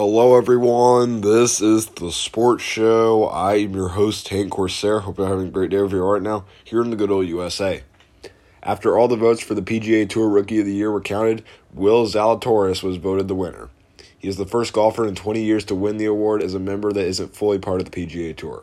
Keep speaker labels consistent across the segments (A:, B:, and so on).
A: Hello, everyone. This is the Sports Show. I am your host, Hank Corsair. Hope you're having a great day over here right now, here in the good old USA. After all the votes for the PGA Tour Rookie of the Year were counted, Will Zalatoris was voted the winner. He is the first golfer in 20 years to win the award as a member that isn't fully part of the PGA Tour.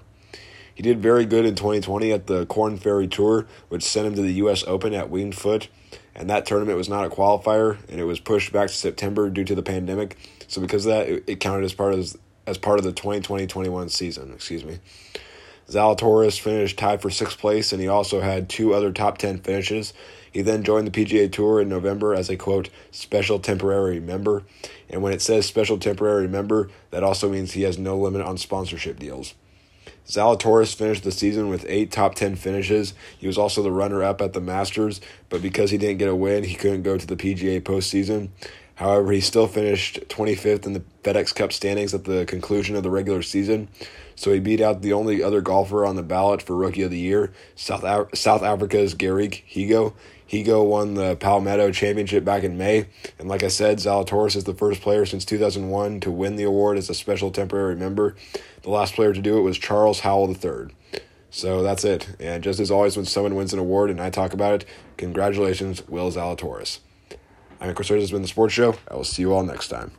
A: He did very good in 2020 at the Korn Ferry Tour, which sent him to the U.S. Open at Winged Foot, and that tournament was not a qualifier, and it was pushed back to September due to the pandemic. So because of that, it, it counted as part of as part of the 2020-21 season. Excuse me. Zalatoris finished tied for sixth place, and he also had two other top ten finishes. He then joined the PGA Tour in November as a quote special temporary member, and when it says special temporary member, that also means he has no limit on sponsorship deals. Zalatoris finished the season with eight top 10 finishes. He was also the runner up at the Masters, but because he didn't get a win, he couldn't go to the PGA postseason. However, he still finished 25th in the FedEx Cup standings at the conclusion of the regular season. So he beat out the only other golfer on the ballot for Rookie of the Year, South, Af- South Africa's Garrick Higo. Higgo won the Palmetto Championship back in May. And like I said, Zalatoris is the first player since 2001 to win the award as a special temporary member. The last player to do it was Charles Howell III. So that's it. And just as always, when someone wins an award and I talk about it, congratulations, Will Zalatoris. I'm Chris This has been the Sports Show. I will see you all next time.